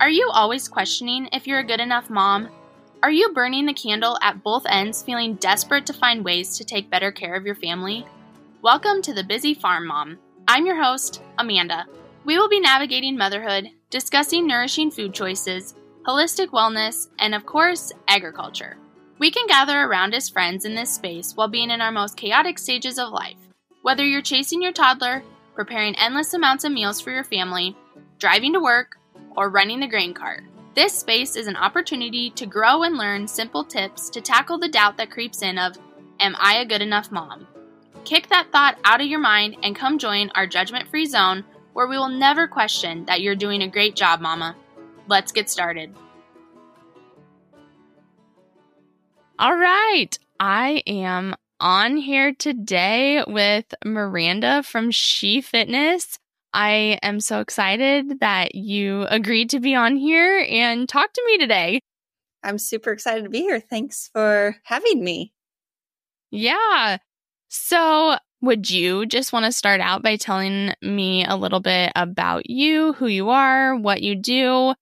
Are you always questioning if you're a good enough mom? Are you burning the candle at both ends, feeling desperate to find ways to take better care of your family? Welcome to the Busy Farm Mom. I'm your host, Amanda. We will be navigating motherhood, discussing nourishing food choices, holistic wellness, and of course, agriculture. We can gather around as friends in this space while being in our most chaotic stages of life. Whether you're chasing your toddler, preparing endless amounts of meals for your family, driving to work, or running the grain cart. This space is an opportunity to grow and learn simple tips to tackle the doubt that creeps in of, Am I a good enough mom? Kick that thought out of your mind and come join our judgment free zone where we will never question that you're doing a great job, Mama. Let's get started. All right. I am on here today with Miranda from She Fitness. I am so excited that you agreed to be on here and talk to me today. I'm super excited to be here. Thanks for having me. Yeah. So, would you just want to start out by telling me a little bit about you, who you are, what you do,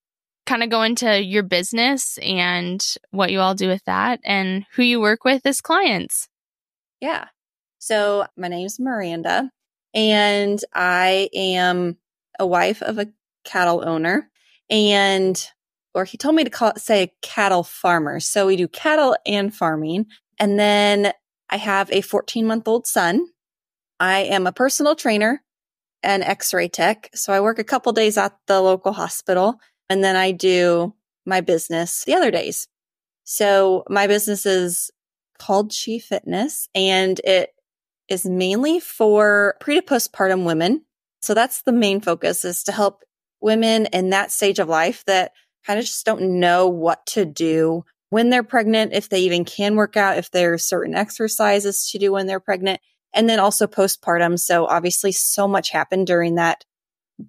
kind of go into your business and what you all do with that, and who you work with as clients? Yeah. So, my name's Miranda and I am a wife of a cattle owner and or he told me to call say a cattle farmer. So we do cattle and farming. And then I have a 14 month old son. I am a personal trainer and x-ray tech. So I work a couple days at the local hospital and then I do my business the other days. So my business is called She Fitness and it is mainly for pre to postpartum women. So that's the main focus is to help women in that stage of life that kind of just don't know what to do when they're pregnant, if they even can work out, if there are certain exercises to do when they're pregnant, and then also postpartum. So obviously so much happened during that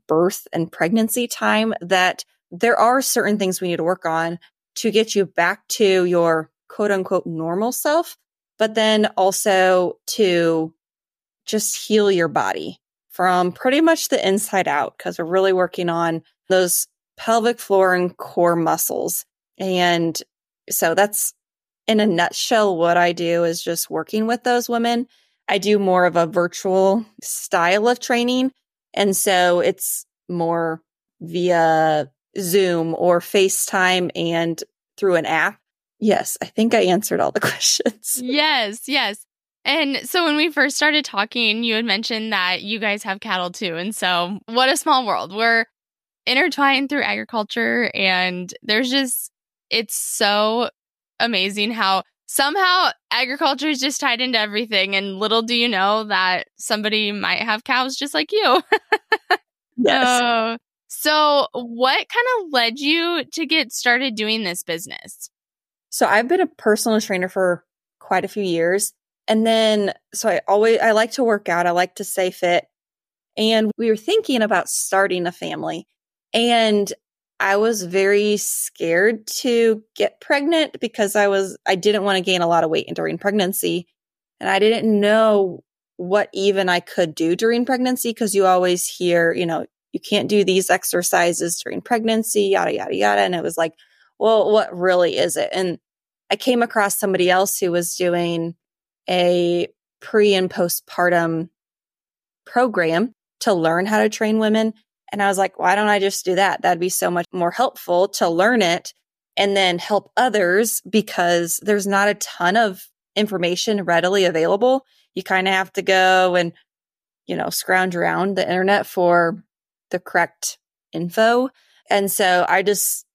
birth and pregnancy time that there are certain things we need to work on to get you back to your quote unquote normal self but then also to just heal your body from pretty much the inside out because we're really working on those pelvic floor and core muscles. And so that's in a nutshell what I do is just working with those women. I do more of a virtual style of training. And so it's more via Zoom or FaceTime and through an app Yes, I think I answered all the questions. yes, yes. And so when we first started talking, you had mentioned that you guys have cattle too. And so what a small world. We're intertwined through agriculture and there's just it's so amazing how somehow agriculture is just tied into everything and little do you know that somebody might have cows just like you. yes. Uh, so what kind of led you to get started doing this business? So I've been a personal trainer for quite a few years. And then, so I always, I like to work out. I like to stay fit. And we were thinking about starting a family. And I was very scared to get pregnant because I was, I didn't want to gain a lot of weight during pregnancy. And I didn't know what even I could do during pregnancy because you always hear, you know, you can't do these exercises during pregnancy, yada, yada, yada. And it was like, well, what really is it? And I came across somebody else who was doing a pre and postpartum program to learn how to train women. And I was like, why don't I just do that? That'd be so much more helpful to learn it and then help others because there's not a ton of information readily available. You kind of have to go and, you know, scrounge around the internet for the correct info. And so I just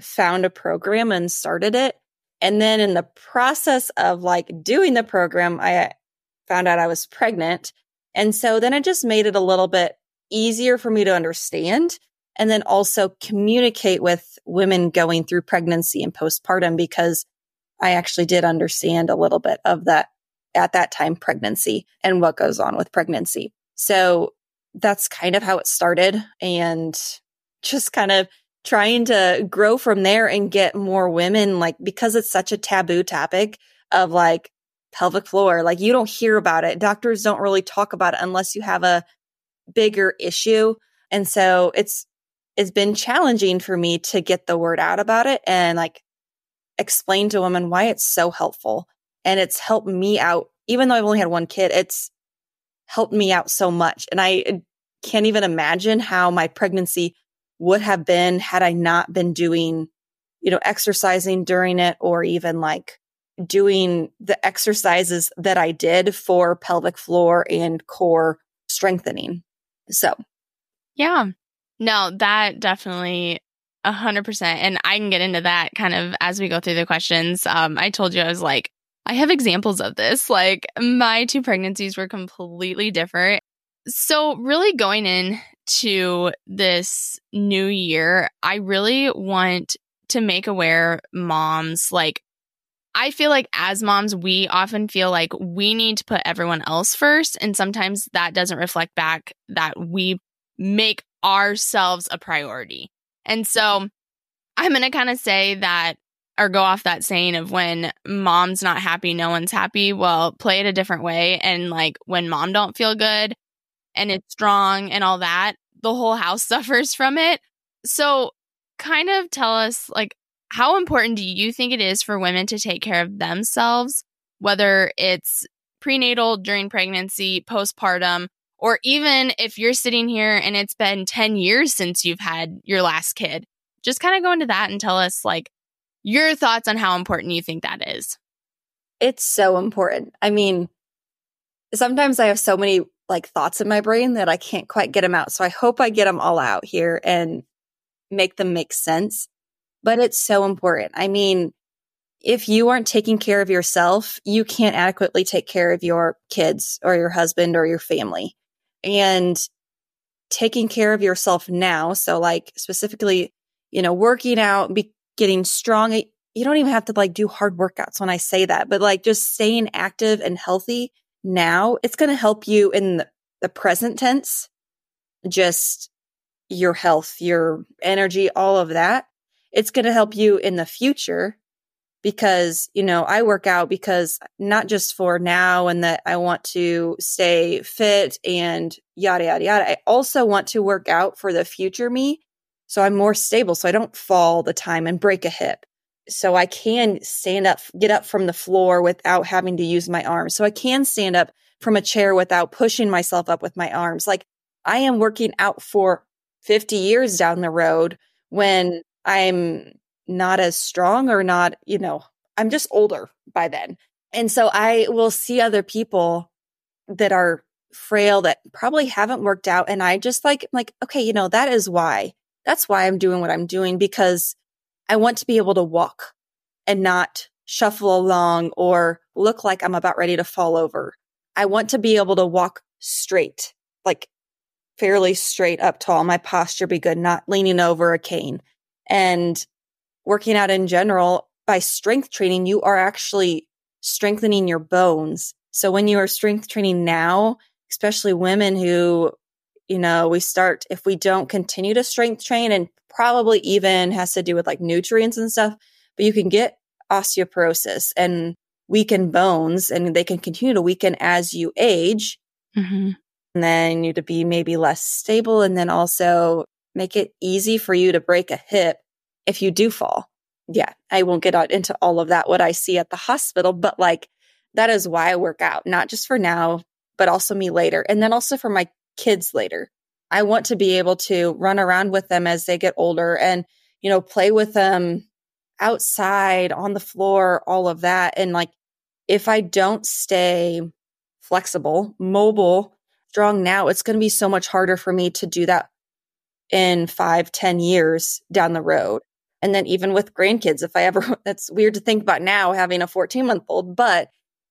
found a program and started it. And then in the process of like doing the program, I found out I was pregnant. And so then it just made it a little bit easier for me to understand and then also communicate with women going through pregnancy and postpartum because I actually did understand a little bit of that at that time pregnancy and what goes on with pregnancy. So that's kind of how it started and just kind of trying to grow from there and get more women, like, because it's such a taboo topic of like pelvic floor, like, you don't hear about it. Doctors don't really talk about it unless you have a bigger issue. And so it's, it's been challenging for me to get the word out about it and like explain to women why it's so helpful. And it's helped me out, even though I've only had one kid, it's helped me out so much. And I uh, can't even imagine how my pregnancy would have been had I not been doing, you know, exercising during it or even like doing the exercises that I did for pelvic floor and core strengthening. So, yeah. No, that definitely a hundred percent. And I can get into that kind of as we go through the questions. Um, I told you I was like, I have examples of this. Like my two pregnancies were completely different. So really going in to this new year, I really want to make aware moms like I feel like as moms, we often feel like we need to put everyone else first. And sometimes that doesn't reflect back that we make ourselves a priority. And so I'm going to kind of say that or go off that saying of when mom's not happy, no one's happy. Well, play it a different way. And like when mom don't feel good and it's strong and all that, the whole house suffers from it. So kind of tell us like how important do you think it is for women to take care of themselves, whether it's prenatal, during pregnancy, postpartum, or even if you're sitting here and it's been 10 years since you've had your last kid? Just kind of go into that and tell us like your thoughts on how important you think that is. It's so important. I mean, sometimes I have so many like thoughts in my brain that I can't quite get them out. So I hope I get them all out here and make them make sense but it's so important. I mean, if you aren't taking care of yourself, you can't adequately take care of your kids or your husband or your family. And taking care of yourself now, so like specifically, you know, working out, be getting strong, eh, you don't even have to like do hard workouts when I say that, but like just staying active and healthy now, it's going to help you in the, present tense, just your health, your energy, all of that it's going to help you in the future because, you know, I work out because not just for now and that I want to stay fit and yada, yada, yada. I also want to work out for the future me. So I'm more stable. So I don't fall all the time and break a hip. So I can stand up, get up from the floor without having to use my arms. So I can stand up from a chair without pushing myself up with my arms. Like I am working out for 50 years down the road when I'm not as strong or not, you know, I'm just older by then. And so I will see other people that are frail that probably haven't worked out. And I just like, like, okay, you know, that is why. That's why I'm doing what I'm doing because I want to be able to walk and not shuffle along or look like I'm about ready to fall over. I want to be able to walk straight, like fairly straight up tall. My posture be good, not leaning over a cane and working out in general by strength training, you are actually strengthening your bones. So when you are strength training now, especially women who, you know, we start, if we don't continue to strength train and probably even has to do with like nutrients and stuff, but you can get osteoporosis and weaken bones and they can continue to weaken as you age. Mm-hmm. And then you need to be maybe less stable. And then also make it easy for you to break a hip if you do fall. Yeah, I won't get out into all of that, what I see at the hospital, but like that is why I work out, not just for now, but also me later. And then also for my kids later. I want to be able to run around with them as they get older and, you know, play with them outside, on the floor, all of that. And like, if I don't stay flexible, mobile, strong now, it's going to be so much harder for me to do that in five, ten years down the road. And then even with grandkids, if I ever, that's weird to think about now having a 14 month old, but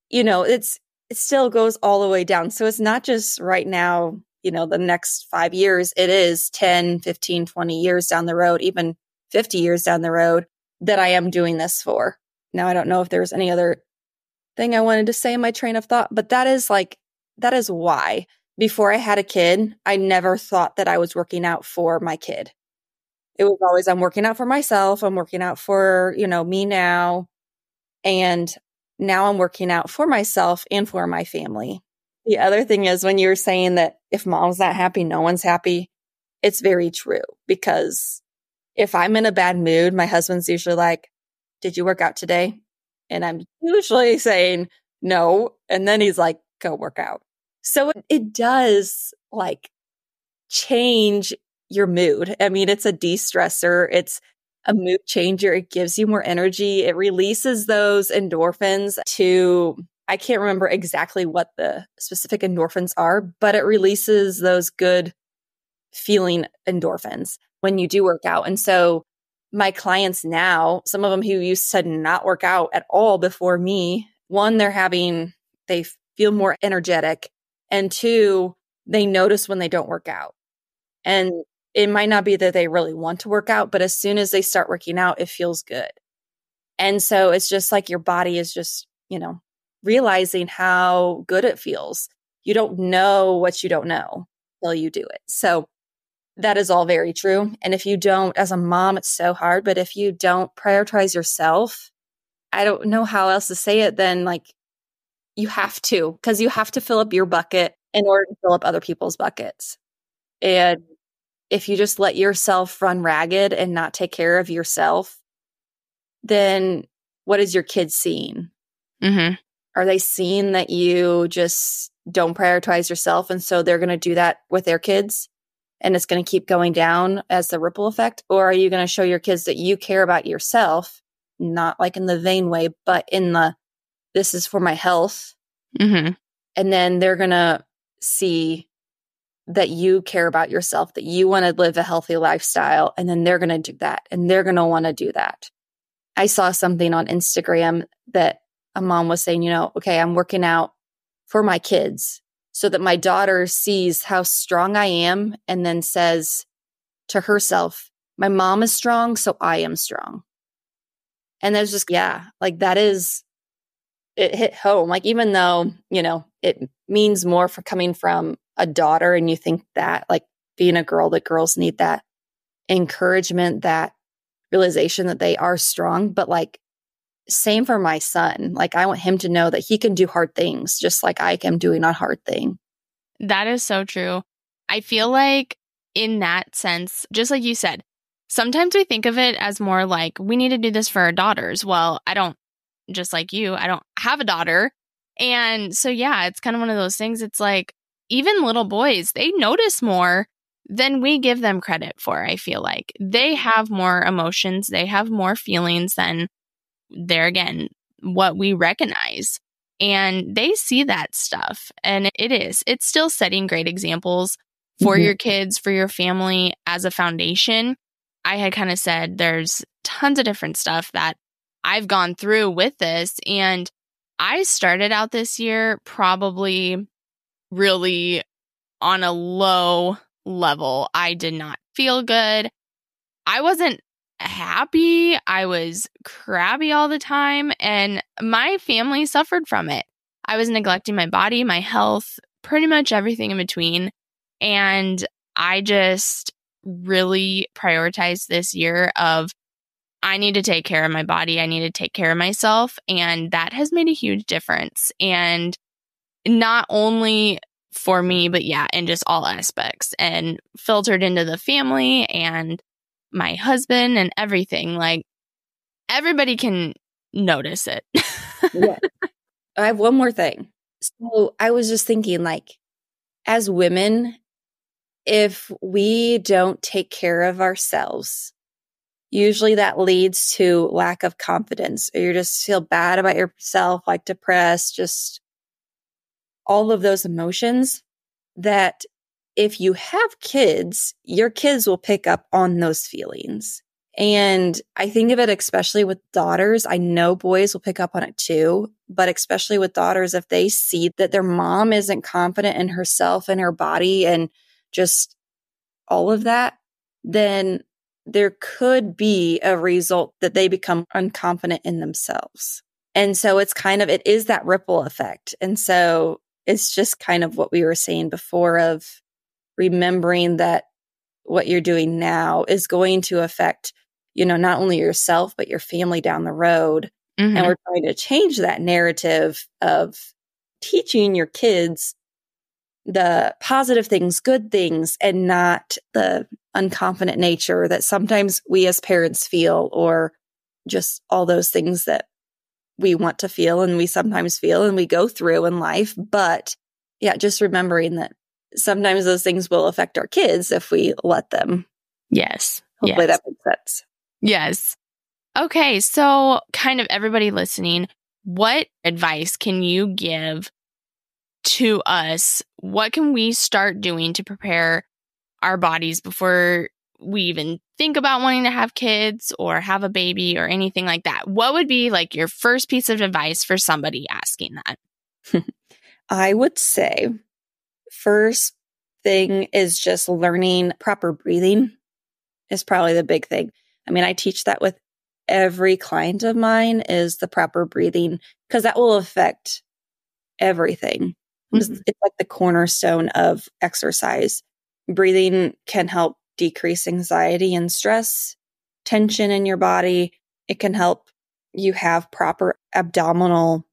you know, it's, it still goes all the way down. So it's not just right now, you know, the next five years, it is 10, 15, 20 years down the road, even 50 years down the road that I am doing this for. Now, I don't know if there's any other thing I wanted to say in my train of thought, but that is like, that is why before I had a kid, I never thought that I was working out for my kid. It was always, I'm working out for myself. I'm working out for, you know, me now. And now I'm working out for myself and for my family. The other thing is when you were saying that if mom's not happy, no one's happy. it's very true because if I'm in a bad mood, my husband's usually like, Did you work out today? And I'm usually saying no. And then he's like, Go work out. So it, it does like change your mood. I mean, it's a de stressor. It's a mood changer. It gives you more energy. It releases those endorphins to, I can't remember exactly what the specific endorphins are, but it releases those good feeling endorphins when you do work out. And so my clients now, some of them who used to not work out at all before me, one, they're having, they feel more energetic. And two, they notice when they don't work out. And it might not be that they really want to work out, but as soon as they start working out, it feels good. And so it's just like your body is just, you know, realizing how good it feels. You don't know what you don't know until you do it. So that is all very true. And if you don't, as a mom, it's so hard. But if you don't prioritize yourself, I don't know how else to say it than like you have to, because you have to fill up your bucket in order to fill up other people's buckets. And if you just let yourself run ragged and not take care of yourself, then what is your kid seeing? Mm-hmm. Are they seeing that you just don't prioritize yourself? And so they're going to do that with their kids and it's going to keep going down as the ripple effect? Or are you going to show your kids that you care about yourself, not like in the vain way, but in the this is for my health? Mm-hmm. And then they're going to see that you care about yourself, that you want to live a healthy lifestyle, and then they're going to do that and they're going to want to do that. I saw something on Instagram that a mom was saying, you know, okay, I'm working out for my kids so that my daughter sees how strong I am and then says to herself, my mom is strong, so I am strong. And there's just, yeah, like that is, it hit home. Like, even though, you know, it means more for coming from a daughter and you think that like being a girl that girls need that encouragement that realization that they are strong but like same for my son. Like i want him to know that he can do hard things just like i am doing a hard thing. That is so true. I feel like in that sense just like you said sometimes we think of it as more like we need to do this for our daughters. Well i don't just like you i don't have a daughter. And so yeah it's kind of one of those things it's like even little boys, they notice more than we give them credit for, I feel like. They mm-hmm. have more emotions, they have more feelings than they're again what we recognize. And they see that stuff. And it is, it's still setting great examples for mm-hmm. your kids, for your family as a foundation. I had kind of said there's tons of different stuff that I've gone through with this. And I started out this year probably really on a low level. I did not feel good. I wasn't happy. I was crabby all the time, and my family suffered from it. I was neglecting my body, my health, pretty much everything in between. And I just really prioritized this year of I need to take care of my body. I need to take care of myself. And that has made a huge difference. And not only for me, but yeah, in just all aspects and filtered into the family and my husband and everything. Like everybody can notice it. yeah. I have one more thing. So I was just thinking, like, as women, if we don't take care of ourselves, usually that leads to lack of confidence or you just feel bad about yourself, like depressed, just all of those emotions that if you have kids, your kids will pick up on those feelings. And I think of it especially with daughters. I know boys will pick up on it too, but especially with daughters, if they see that their mom isn't confident in herself and her body and just all of that, then there could be a result that they become unconfident in themselves. And so it's kind of, it is that ripple effect. And so it's just kind of what we were saying before of remembering that what you're doing now is going to affect, you know, not only yourself, but your family down the road. Mm-hmm. And we're trying to change that narrative of teaching your kids the positive things, good things, and not the unconfident nature that sometimes we as parents feel, or just all those things that we want to feel and we sometimes feel and we go through in life. But yeah, just remembering that sometimes those things will affect our kids if we let them. Yes. Hopefully yes. that makes sense. Yes. Okay. So, kind of everybody listening, what advice can you give to us? What can we start doing to prepare our bodies before we even think about wanting to have kids or have a baby or anything like that? What would be like your first piece of advice for somebody asking that? I would say first thing is just learning proper breathing is probably the big thing. I mean, I teach that with every client of mine is the proper breathing because that will affect everything. Mm-hmm. It's like the cornerstone of exercise. Breathing can help decrease anxiety and stress, tension in your body. It can help you have proper abdominal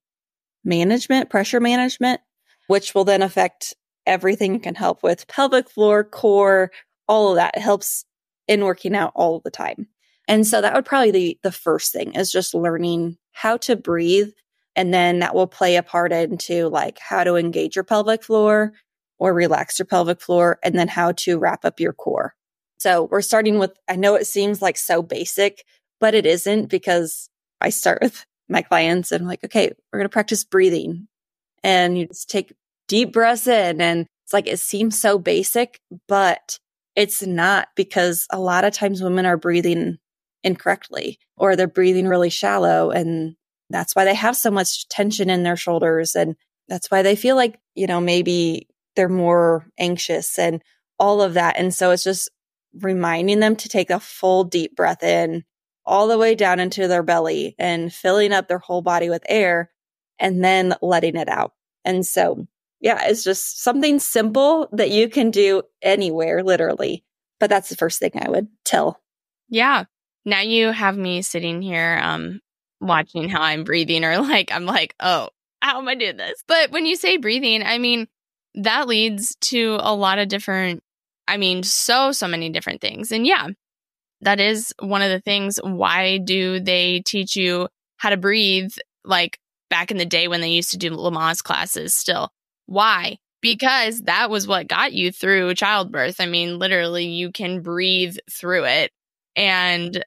management, pressure management, which will then affect everything. Can help with pelvic floor, core, all of that. It helps in working out all the time. And so that would probably be the first thing is just learning how to breathe. And then that will play a part into like how to engage your pelvic floor or relax your pelvic floor and then how to wrap up your core. So we're starting with, I know it seems like so basic, but it isn't because I start with my clients and I'm like, okay, we're going to practice breathing and you just take deep breaths in and it's like, it seems so basic, but it's not because a lot of times women are breathing incorrectly or they're breathing really shallow. And that's why they have so much tension in their shoulders. And that's why they feel like, you know, maybe they're more anxious and all of that. And so it's just reminding them to take a full deep breath in all the way down into their belly and filling up their whole body with air and then letting it out. And so, yeah, it's just something simple that you can do anywhere, literally. But that's the first thing I would tell. Yeah now you have me sitting here um watching how I'm breathing or like I'm like, "Oh, how am I doing this?" But when you say breathing, I mean that leads to a lot of different I mean, so so many different things. And yeah, that is one of the things why do they teach you how to breathe like back in the day when they used to do Lamaze classes still? Why? Because that was what got you through childbirth. I mean, literally you can breathe through it. And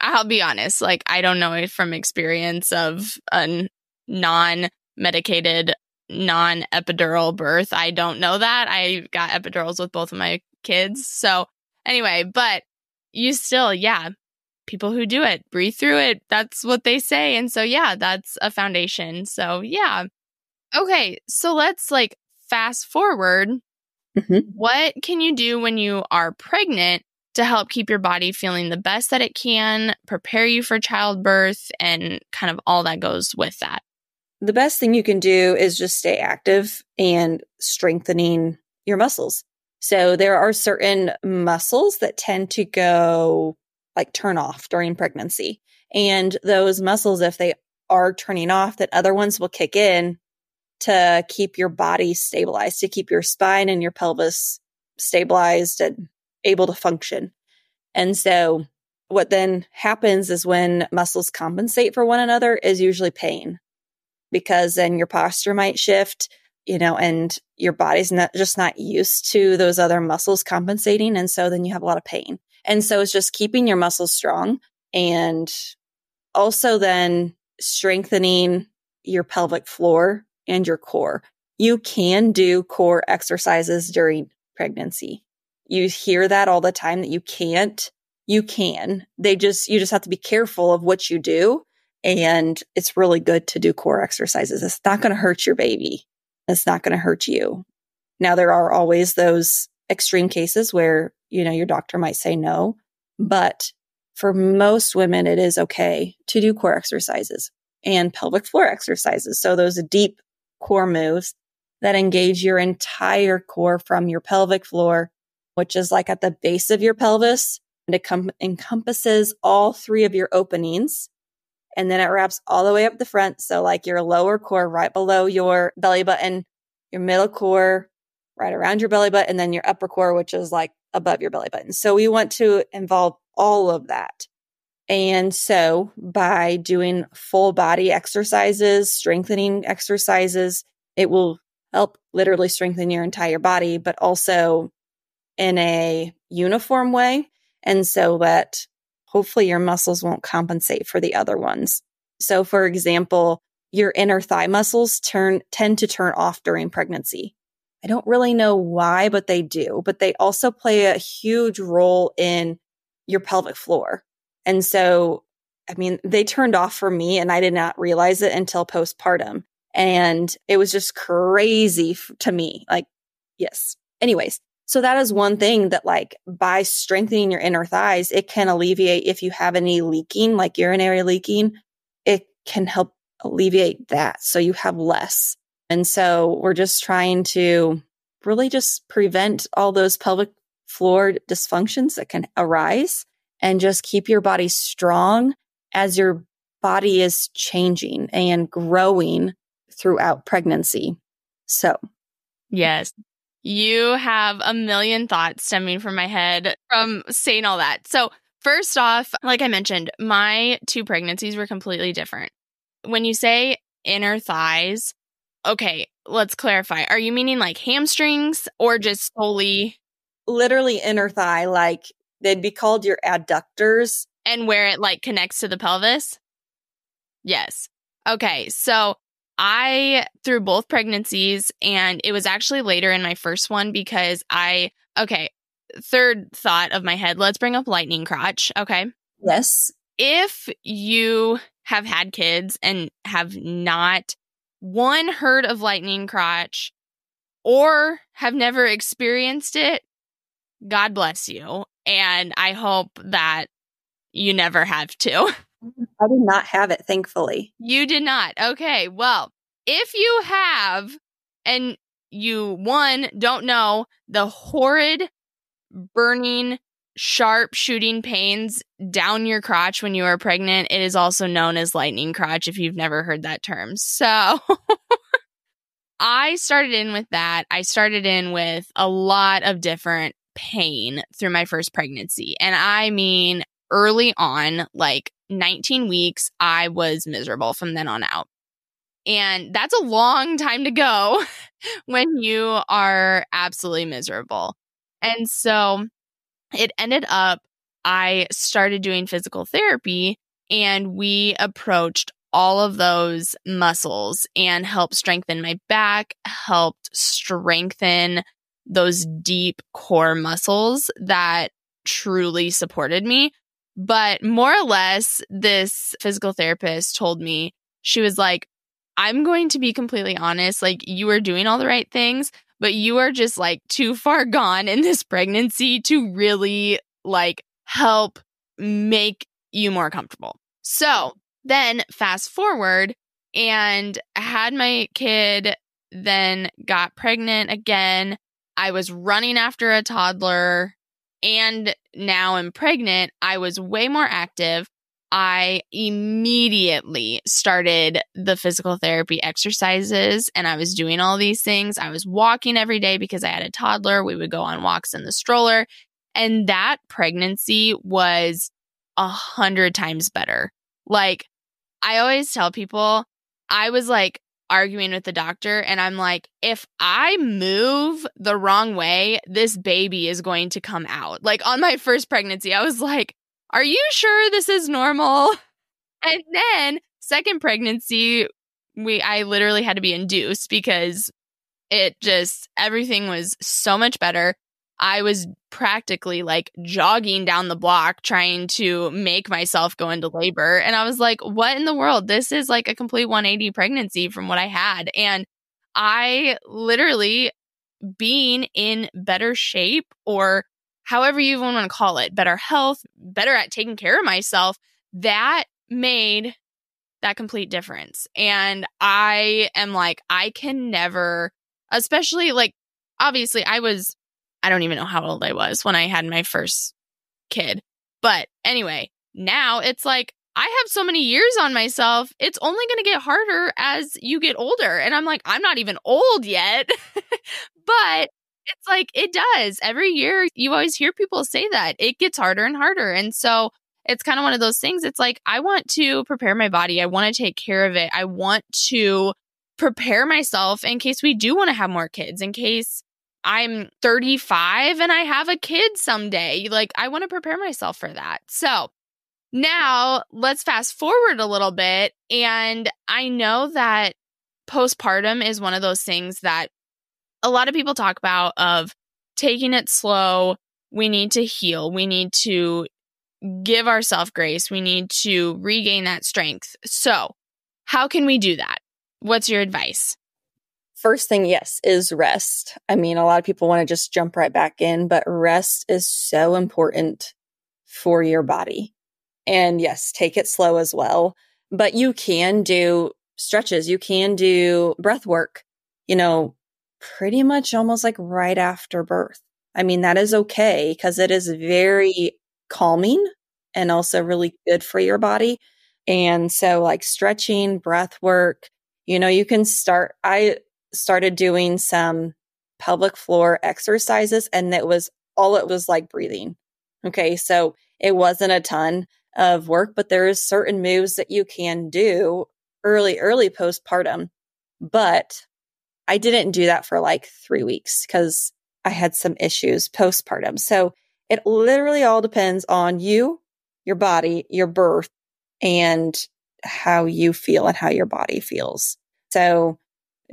I'll be honest, like I don't know from experience of a non medicated, non epidural birth. I don't know that. I got epidurals with both of my kids. So, anyway, but you still, yeah, people who do it breathe through it. That's what they say. And so, yeah, that's a foundation. So, yeah. Okay. So let's like fast forward. Mm-hmm. What can you do when you are pregnant to help keep your body feeling the best that it can, prepare you for childbirth, and kind of all that goes with that. The best thing you can do is just stay active and strengthening your muscles. So there are certain muscles that tend to go like turn off during pregnancy. And those muscles, if they are turning off, that other ones will kick in to keep your body stabilized, to keep your spine and your pelvis stabilized and able to function. And so what then happens is when muscles compensate for one another is usually pain because then your posture might shift, you know, and your body's not just not used to those other muscles compensating. And so then you have a lot of pain. And so it's just keeping your muscles strong and also then strengthening your pelvic floor and your core. You can do core exercises during pregnancy. You hear that all the time that you can't. You can. They just, you just have to be careful of what you do. And it's really good to do core exercises. It's not going to hurt your baby. It's not going to hurt you. Now, there are always those extreme cases where, you know, your doctor might say no, but for most women, it is okay to do core exercises and pelvic floor exercises. So those deep core moves that engage your entire core from your pelvic floor which is like at the base of your pelvis and it com- encompasses all three of your openings. And then it wraps all the way up the front. So like your lower core right below your belly button, your middle core, right around your belly button and then your upper core, which is like above your belly button. So we want to involve all of that. And so by doing full body exercises, strengthening exercises, it will help literally strengthen your entire body, but also in a uniform way. And so that hopefully your muscles won't compensate for the other ones. So for example, your inner thigh muscles turn, tend to turn off during pregnancy. I don't really know why, but they do, but they also play a huge role in your pelvic floor. And so, I mean, they turned off for me and I did not realize it until postpartum. And it was just crazy to me. Like, yes. Anyways, so that is one thing that like by strengthening your inner thighs, it can alleviate if you have any leaking, like urinary leaking, it can help alleviate that. So you have less. And so we're just trying to really just prevent all those pelvic floor dysfunctions that can arise and just keep your body strong as your body is changing and growing throughout pregnancy. So, yes, you have a million thoughts stemming from my head from saying all that. So, first off, like I mentioned, my two pregnancies were completely different. When you say inner thighs, okay, let's clarify. Are you meaning like hamstrings or just solely? Literally inner thigh, like they'd be called your adductors. And where it like connects to the pelvis? Yes. Okay. So I, through both pregnancies, and it was actually later in my first one because I, okay, third thought of my head, let's bring up lightning crotch. Okay. Yes. If you have had kids and have not one heard of lightning crotch or have never experienced it, God bless you. And I hope that you never have to. I did not have it, thankfully. You did not. Okay. Well, if you have, and you, one, don't know the horrid, burning, sharp shooting pains down your crotch when you are pregnant, it is also known as lightning crotch if you've never heard that term. So. I started in with that. I started in with a lot of different pain through my first pregnancy. And I mean, early on, like 19 weeks, I was miserable from then on out. And that's a long time to go when you are absolutely miserable. And so it ended up, I started doing physical therapy and we approached all of those muscles and helped strengthen my back, helped strengthen those deep core muscles that truly supported me. But more or less, this physical therapist told me, she was like, I'm going to be completely honest. Like, you are doing all the right things, but you are just like too far gone in this pregnancy to really like help make you more comfortable. So then fast forward and I had my kid, then got pregnant again I was running after a toddler and now I'm pregnant, I was way more active. I immediately started the physical therapy exercises and I was doing all these things. I was walking every day because I had a toddler. We would go on walks in the stroller. And that pregnancy was a hundred times better. Like, I always tell people, I was like arguing with the doctor and I'm like, if I move the wrong way, this baby is going to come out. Like on my first pregnancy, I was like, are you sure this is normal? And then second pregnancy, we I literally had to be induced because it just everything was so much better. I was practically like jogging down the block trying to make myself go into labor. And I was like, what in the world? This is like a complete 180 pregnancy from what I had. And I literally being in better shape or however you even want to call it, better health, better at taking care of myself, that made that complete difference. And I am like, I can never, especially like, obviously, I was I don't even know how old I was when I had my first kid. But anyway, now it's like I have so many years on myself. It's only going to get harder as you get older. And I'm like, I'm not even old yet. but It's like it does. Every year you always hear people say that. It gets harder and harder. And so it's kind of one of those things. It's like I want to prepare my body. I want to take care of it. I want to prepare myself in case we do want to have more kids, in case I'm 35 and I have a kid someday. Like I want to prepare myself for that. So now let's fast forward a little bit. And I know that postpartum is one of those things that a lot of people talk about of taking it slow. We need to heal. We need to give ourselves grace. We need to regain that strength. So, how can we do that? What's your advice? First thing, yes, is rest. I mean, a lot of people want to just jump right back in, but rest is so important for your body. And yes, take it slow as well. But you can do stretches, you can do breath work, you know, pretty much almost like right after birth. I mean, that is okay because it is very calming and also really good for your body. And so, like stretching, breath work, you know, you can start. I started doing some pelvic floor exercises, and it was all it was like breathing. Okay. So it wasn't a ton of work, but there is certain moves that you can do early, early postpartum. But I didn't do that for like three weeks because I had some issues postpartum. So it literally all depends on you, your body, your birth, and how you feel and how your body feels. So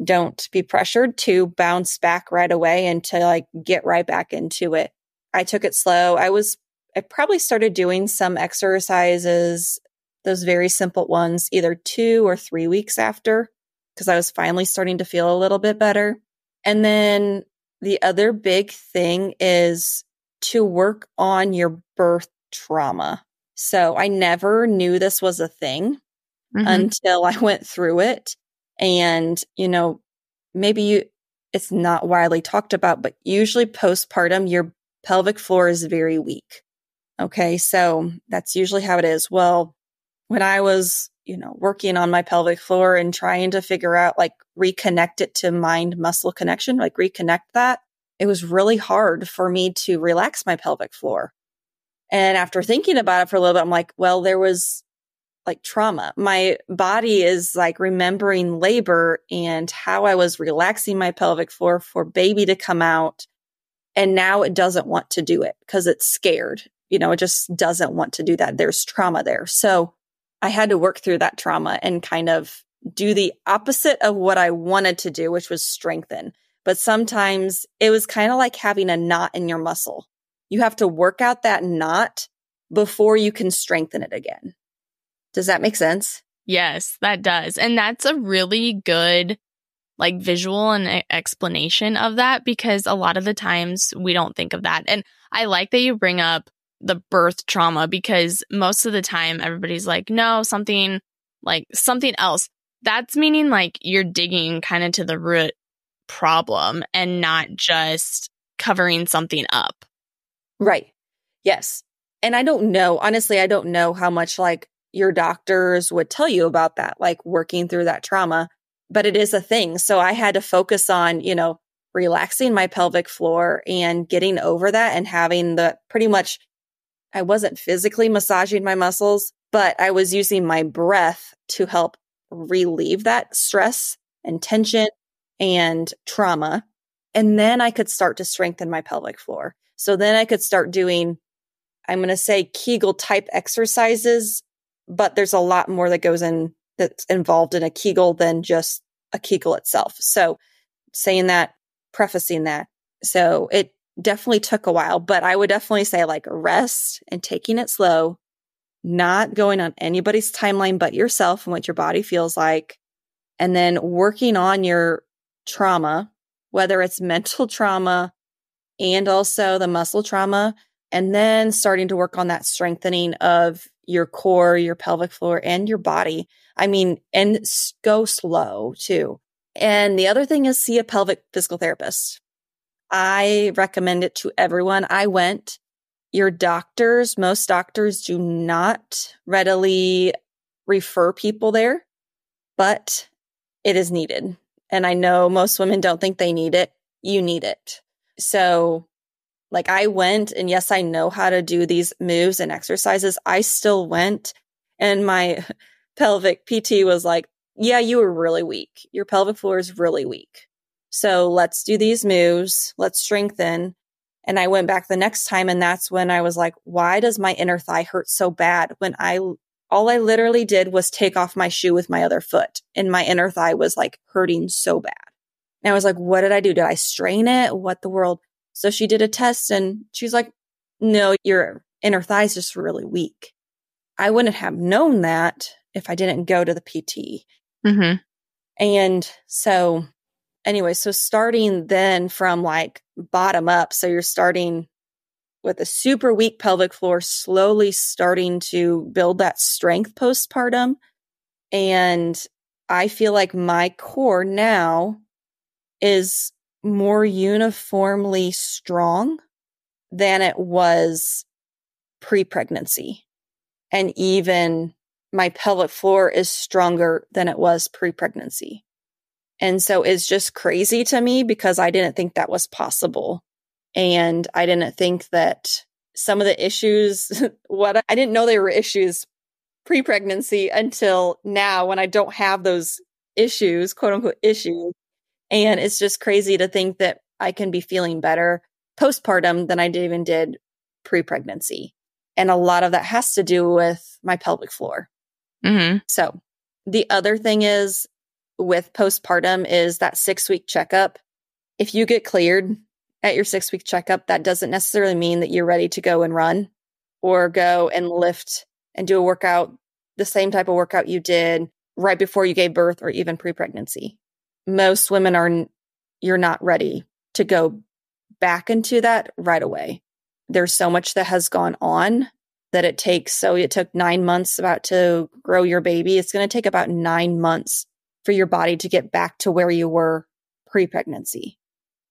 don't be pressured to bounce back right away and to like get right back into it. I took it slow. I was, I probably started doing some exercises, those very simple ones, either two or three weeks after, because I was finally starting to feel a little bit better. And then the other big thing is to work on your birth trauma. So I never knew this was a thing mm-hmm. until I went through it. And, you know, maybe you, it's not widely talked about, but usually postpartum, your pelvic floor is very weak. Okay. So that's usually how it is. Well, when I was, you know, working on my pelvic floor and trying to figure out like reconnect it to mind muscle connection, like reconnect that, it was really hard for me to relax my pelvic floor. And after thinking about it for a little bit, I'm like, well, there was like trauma. My body is like remembering labor and how I was relaxing my pelvic floor for baby to come out. And now it doesn't want to do it because it's scared. You know, it just doesn't want to do that. There's trauma there. So I had to work through that trauma and kind of do the opposite of what I wanted to do, which was strengthen. But sometimes it was kind of like having a knot in your muscle. You have to work out that knot before you can strengthen it again. Does that make sense? Yes, that does. And that's a really good like visual and explanation of that because a lot of the times we don't think of that. And I like that you bring up the birth trauma because most of the time everybody's like, no, something like something else. That's meaning like you're digging kind of to the root problem and not just covering something up. Right. Yes. And I don't know, honestly, I don't know how much like your doctors would tell you about that, like working through that trauma, but it is a thing. So I had to focus on, you know, relaxing my pelvic floor and getting over that and having the pretty much, I wasn't physically massaging my muscles, but I was using my breath to help relieve that stress and tension and trauma. And then I could start to strengthen my pelvic floor. So then I could start doing, I'm going to say Kegel type exercises, but there's a lot more that goes in that's involved in a Kegel than just a Kegel itself. So saying that, prefacing that. So it definitely took a while, but I would definitely say like rest and taking it slow, not going on anybody's timeline but yourself and what your body feels like. And then working on your trauma, whether it's mental trauma and also the muscle trauma, and then starting to work on that strengthening of your core, your pelvic floor, and your body. I mean, and go slow too. And the other thing is see a pelvic physical therapist. I recommend it to everyone. I went. Your doctors, most doctors do not readily refer people there, but it is needed. And I know most women don't think they need it. You need it. So, like, I went, and yes, I know how to do these moves and exercises. I still went, and my pelvic PT was like, Yeah, you were really weak. Your pelvic floor is really weak. So, let's do these moves. Let's strengthen. And I went back the next time, and that's when I was like, Why does my inner thigh hurt so bad when I all I literally did was take off my shoe with my other foot and my inner thigh was like hurting so bad. And I was like, what did I do? Did I strain it? What the world? So she did a test and she's like, no, your inner thighs just really weak. I wouldn't have known that if I didn't go to the PT. Mm-hmm. And so, anyway, so starting then from like bottom up, so you're starting with a super weak pelvic floor, slowly starting to build that strength postpartum. And I feel like my core now is more uniformly strong than it was pre pregnancy. And even my pelvic floor is stronger than it was pre pregnancy. And so it's just crazy to me because I didn't think that was possible and I didn't think that some of the issues, what I didn't know they were issues pre pregnancy until now when I don't have those issues, quote unquote issues. And it's just crazy to think that I can be feeling better postpartum than I even did pre pregnancy. And a lot of that has to do with my pelvic floor. Mm-hmm. So the other thing is with postpartum is that six week checkup. If you get cleared at your six week checkup, that doesn't necessarily mean that you're ready to go and run or go and lift and do a workout, the same type of workout you did right before you gave birth or even pre pregnancy. Most women are, you're not ready to go back into that right away. There's so much that has gone on that it takes. So it took nine months about to grow your baby. It's going to take about nine months for your body to get back to where you were pre pregnancy.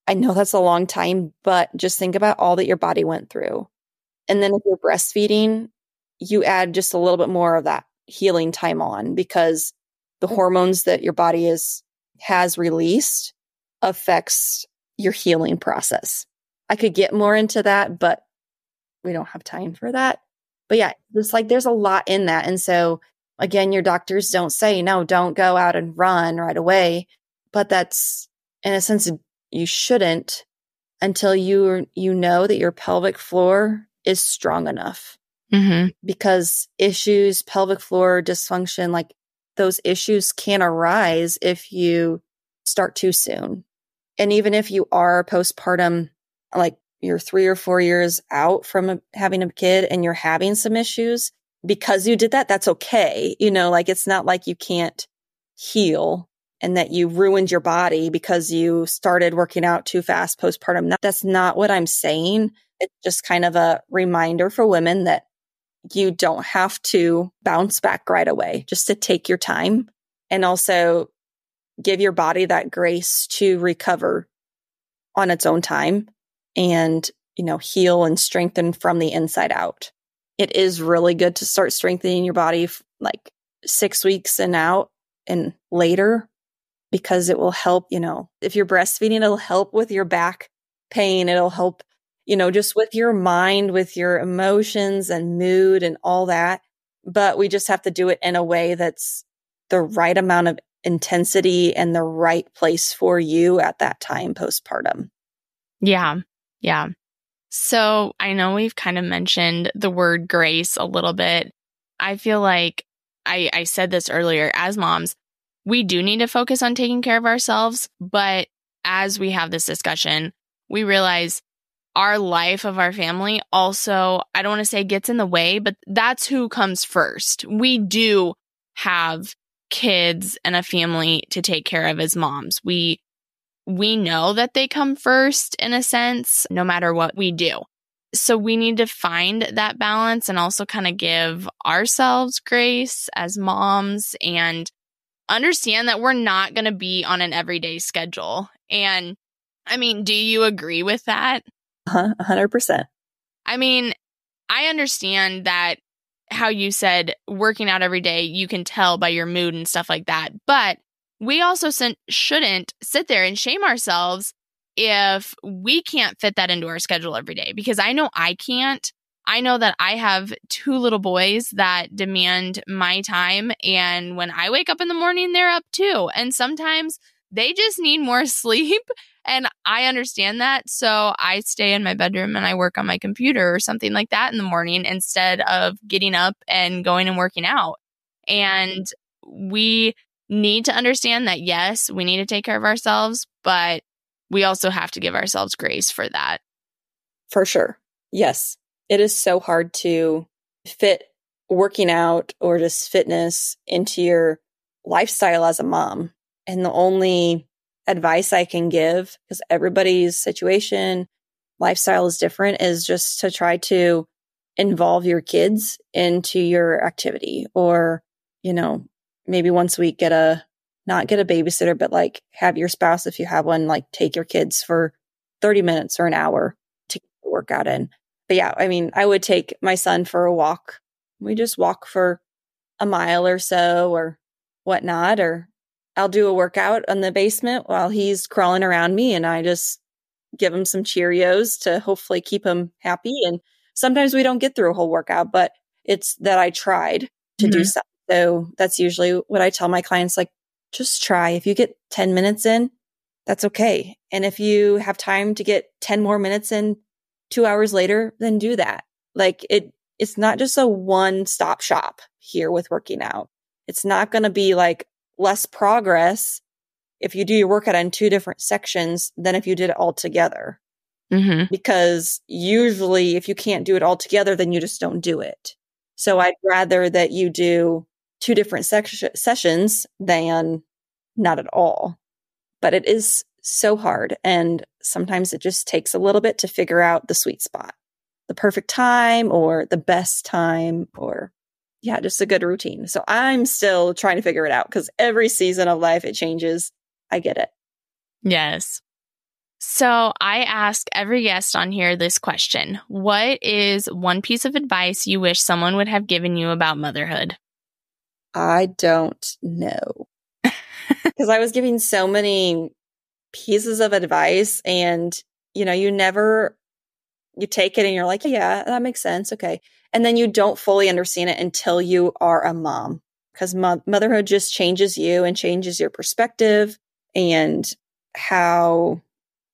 I know that's a long time, but just think about all that your body went through. And then if you're breastfeeding, you add just a little bit more of that healing time on because the hormones that your body is has released affects your healing process. I could get more into that, but we don't have time for that. But yeah, it's like there's a lot in that. And so again, your doctors don't say, no, don't go out and run right away. But that's in a sense you shouldn't until you you know that your pelvic floor is strong enough. Mm-hmm. Because issues, pelvic floor dysfunction, like those issues can arise if you start too soon. And even if you are postpartum, like you're three or four years out from a, having a kid and you're having some issues, because you did that, that's okay. You know, like it's not like you can't heal and that you ruined your body because you started working out too fast postpartum. That's not what I'm saying. It's just kind of a reminder for women that you don't have to bounce back right away, just to take your time and also give your body that grace to recover on its own time and, you know, heal and strengthen from the inside out. It is really good to start strengthening your body like six weeks and out and later because it will help, you know, if you're breastfeeding, it'll help with your back pain. It'll help, you know, just with your mind, with your emotions and mood and all that. But we just have to do it in a way that's the right amount of intensity and the right place for you at that time postpartum. Yeah. Yeah. So I know we've kind of mentioned the word grace a little bit. I feel like I, I said this earlier as moms, we do need to focus on taking care of ourselves. But as we have this discussion, we realize our life of our family also, I don't want to say gets in the way, but that's who comes first. We do have kids and a family to take care of as moms. We, we know that they come first in a sense, no matter what we do. So we need to find that balance and also kind of give ourselves grace as moms and understand that we're not going to be on an everyday schedule. And I mean, do you agree with that? Uh-huh, 100%. I mean, I understand that how you said working out every day, you can tell by your mood and stuff like that. But we also shouldn't sit there and shame ourselves if we can't fit that into our schedule every day because I know I can't. I know that I have two little boys that demand my time. And when I wake up in the morning, they're up too. And sometimes they just need more sleep. And I understand that. So I stay in my bedroom and I work on my computer or something like that in the morning instead of getting up and going and working out. And we need to understand that, yes, we need to take care of ourselves, but we also have to give ourselves grace for that. For sure. Yes. It is so hard to fit working out or just fitness into your lifestyle as a mom. And the only advice I can give, because everybody's situation, lifestyle is different, is just to try to involve your kids into your activity or, you know, maybe once a week get a, not get a babysitter, but like have your spouse, if you have one, like take your kids for 30 minutes or an hour to get the workout in. But yeah, I mean, I would take my son for a walk. We just walk for a mile or so or whatnot, or I'll do a workout in the basement while he's crawling around me and I just give him some Cheerios to hopefully keep him happy. And sometimes we don't get through a whole workout, but it's that I tried to mm-hmm. do so. So that's usually what I tell my clients like, just try. If you get 10 minutes in, that's okay. And if you have time to get 10 more minutes in two hours later, then do that. Like it, it's not just a one stop shop here with working out. It's not going to be like, less progress if you do your workout in two different sections than if you did it all together. Mm-hmm. Because usually, if you can't do it all together, then you just don't do it. So I'd rather that you do two different sessions than not at all. But it is so hard. And sometimes it just takes a little bit to figure out the sweet spot, the perfect time or the best time or yeah, just a good routine. So I'm still trying to figure it out because every season of life it changes. I get it. Yes. So I ask every guest on here this question What is one piece of advice you wish someone would have given you about motherhood? I don't know. Because I was giving so many pieces of advice, and you know, you never you take it and you're like, yeah, that makes sense. Okay. And then you don't fully understand it until you are a mom because mo- motherhood just changes you and changes your perspective and how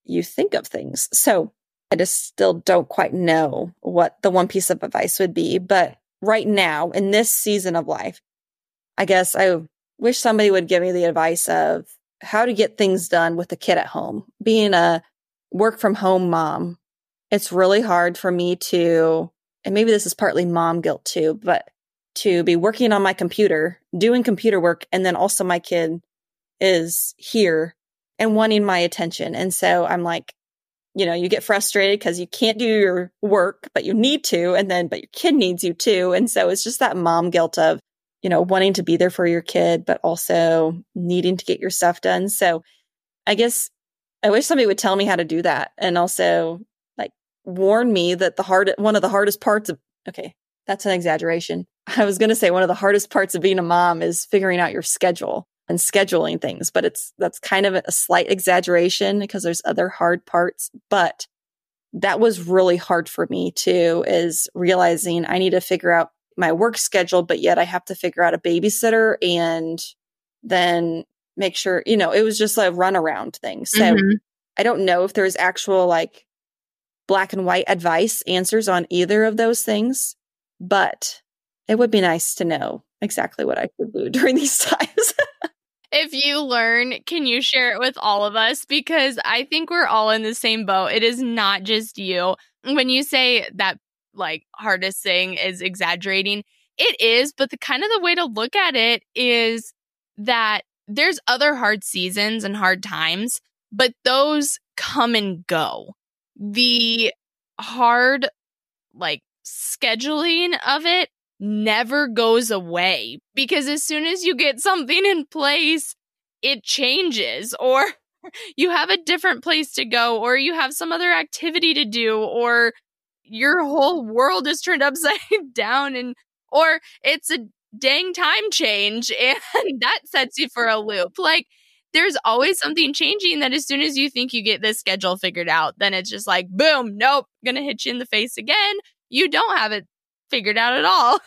you think of things. So I just still don't quite know what the one piece of advice would be. But right now, in this season of life, I guess I wish somebody would give me the advice of how to get things done with the kid at home. Being a work from home mom, it's really hard for me to and maybe this is partly mom guilt too, but to be working on my computer, doing computer work, and then also my kid is here and wanting my attention. And so I'm like, you know, you get frustrated because you can't do your work, but you need to. And then, but your kid needs you too. And so it's just that mom guilt of, you know, wanting to be there for your kid, but also needing to get your stuff done. So I guess I wish somebody would tell me how to do that. And also warn me that the hard one of the hardest parts of okay, that's an exaggeration. I was going to say one of the hardest parts of being a mom is figuring out your schedule and scheduling things, but it's that's kind of a slight exaggeration because there's other hard parts, but that was really hard for me too is realizing I need to figure out my work schedule, but yet I have to figure out a babysitter and then make sure, you know, it was just a runaround thing. So mm-hmm. I don't know if there's actual like black and white advice, answers on either of those things, but it would be nice to know exactly what I should do during these times. if you learn, can you share it with all of us? Because I think we're all in the same boat. It is not just you. When you say that, like, hardest thing is exaggerating, it is, but the kind of the way to look at it is that there's other hard seasons and hard times, but those come and go the hard like scheduling of it never goes away because as soon as you get something in place, it changes or you have a different place to go or you have some other activity to do or your whole world is turned upside down and or it's a dang time change and that sets you for a loop. Like there's always something changing that as soon as you think you get this schedule figured out, then it's just like, boom, nope, gonna hit you in the face again. You don't have it figured out at all.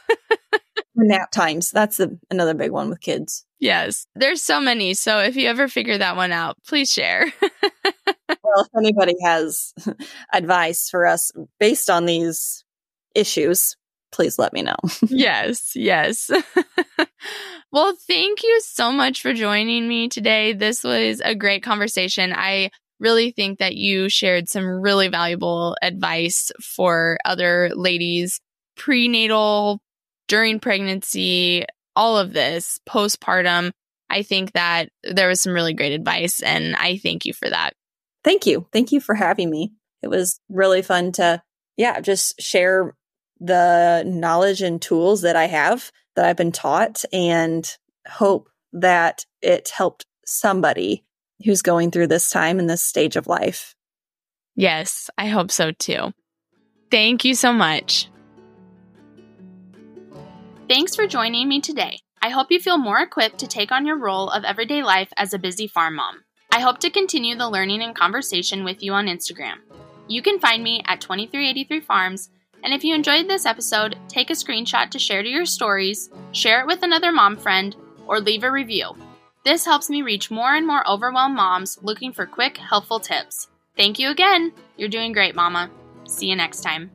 Nap times. That's the, another big one with kids. Yes. There's so many. So if you ever figure that one out, please share. well, if anybody has advice for us based on these issues, please let me know. yes. Yes. Well, thank you so much for joining me today. This was a great conversation. I really think that you shared some really valuable advice for other ladies prenatal, during pregnancy, all of this, postpartum. I think that there was some really great advice, and I thank you for that. Thank you. Thank you for having me. It was really fun to, yeah, just share the knowledge and tools that I have that I've been taught and hope that it helped somebody who's going through this time in this stage of life. Yes, I hope so too. Thank you so much. Thanks for joining me today. I hope you feel more equipped to take on your role of everyday life as a busy farm mom. I hope to continue the learning and conversation with you on Instagram. You can find me at 2383 Farms, and if you enjoyed this episode, take a screenshot to share to your stories, share it with another mom friend, or leave a review. This helps me reach more and more overwhelmed moms looking for quick, helpful tips. Thank you again. You're doing great, Mama. See you next time.